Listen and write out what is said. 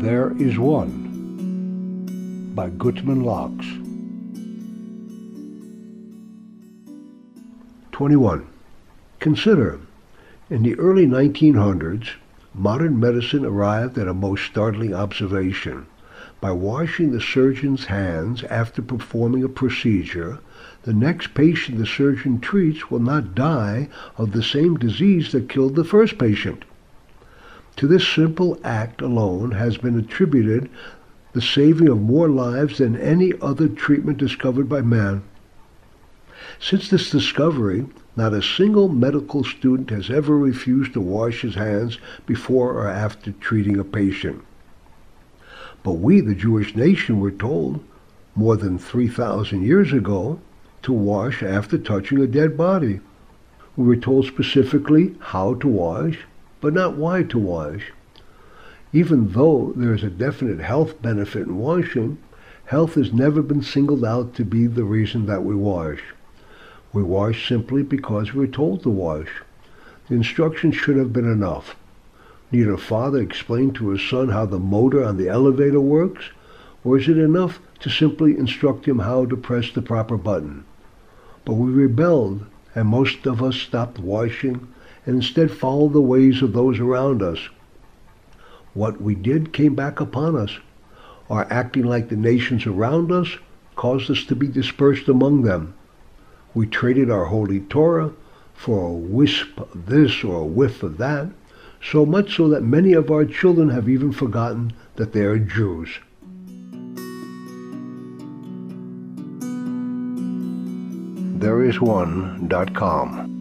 There is One by Gutman Locks. 21. Consider, in the early 1900s, modern medicine arrived at a most startling observation. By washing the surgeon's hands after performing a procedure, the next patient the surgeon treats will not die of the same disease that killed the first patient. To this simple act alone has been attributed the saving of more lives than any other treatment discovered by man. Since this discovery, not a single medical student has ever refused to wash his hands before or after treating a patient. But we, the Jewish nation, were told more than 3,000 years ago to wash after touching a dead body. We were told specifically how to wash, but not why to wash. Even though there is a definite health benefit in washing, health has never been singled out to be the reason that we wash. We wash simply because we're told to wash. The instructions should have been enough. Need a father explain to his son how the motor on the elevator works? Or is it enough to simply instruct him how to press the proper button? But we rebelled, and most of us stopped washing and instead followed the ways of those around us. What we did came back upon us. Our acting like the nations around us caused us to be dispersed among them. We traded our holy Torah for a wisp of this or a whiff of that so much so that many of our children have even forgotten that they are Jews. There is one.com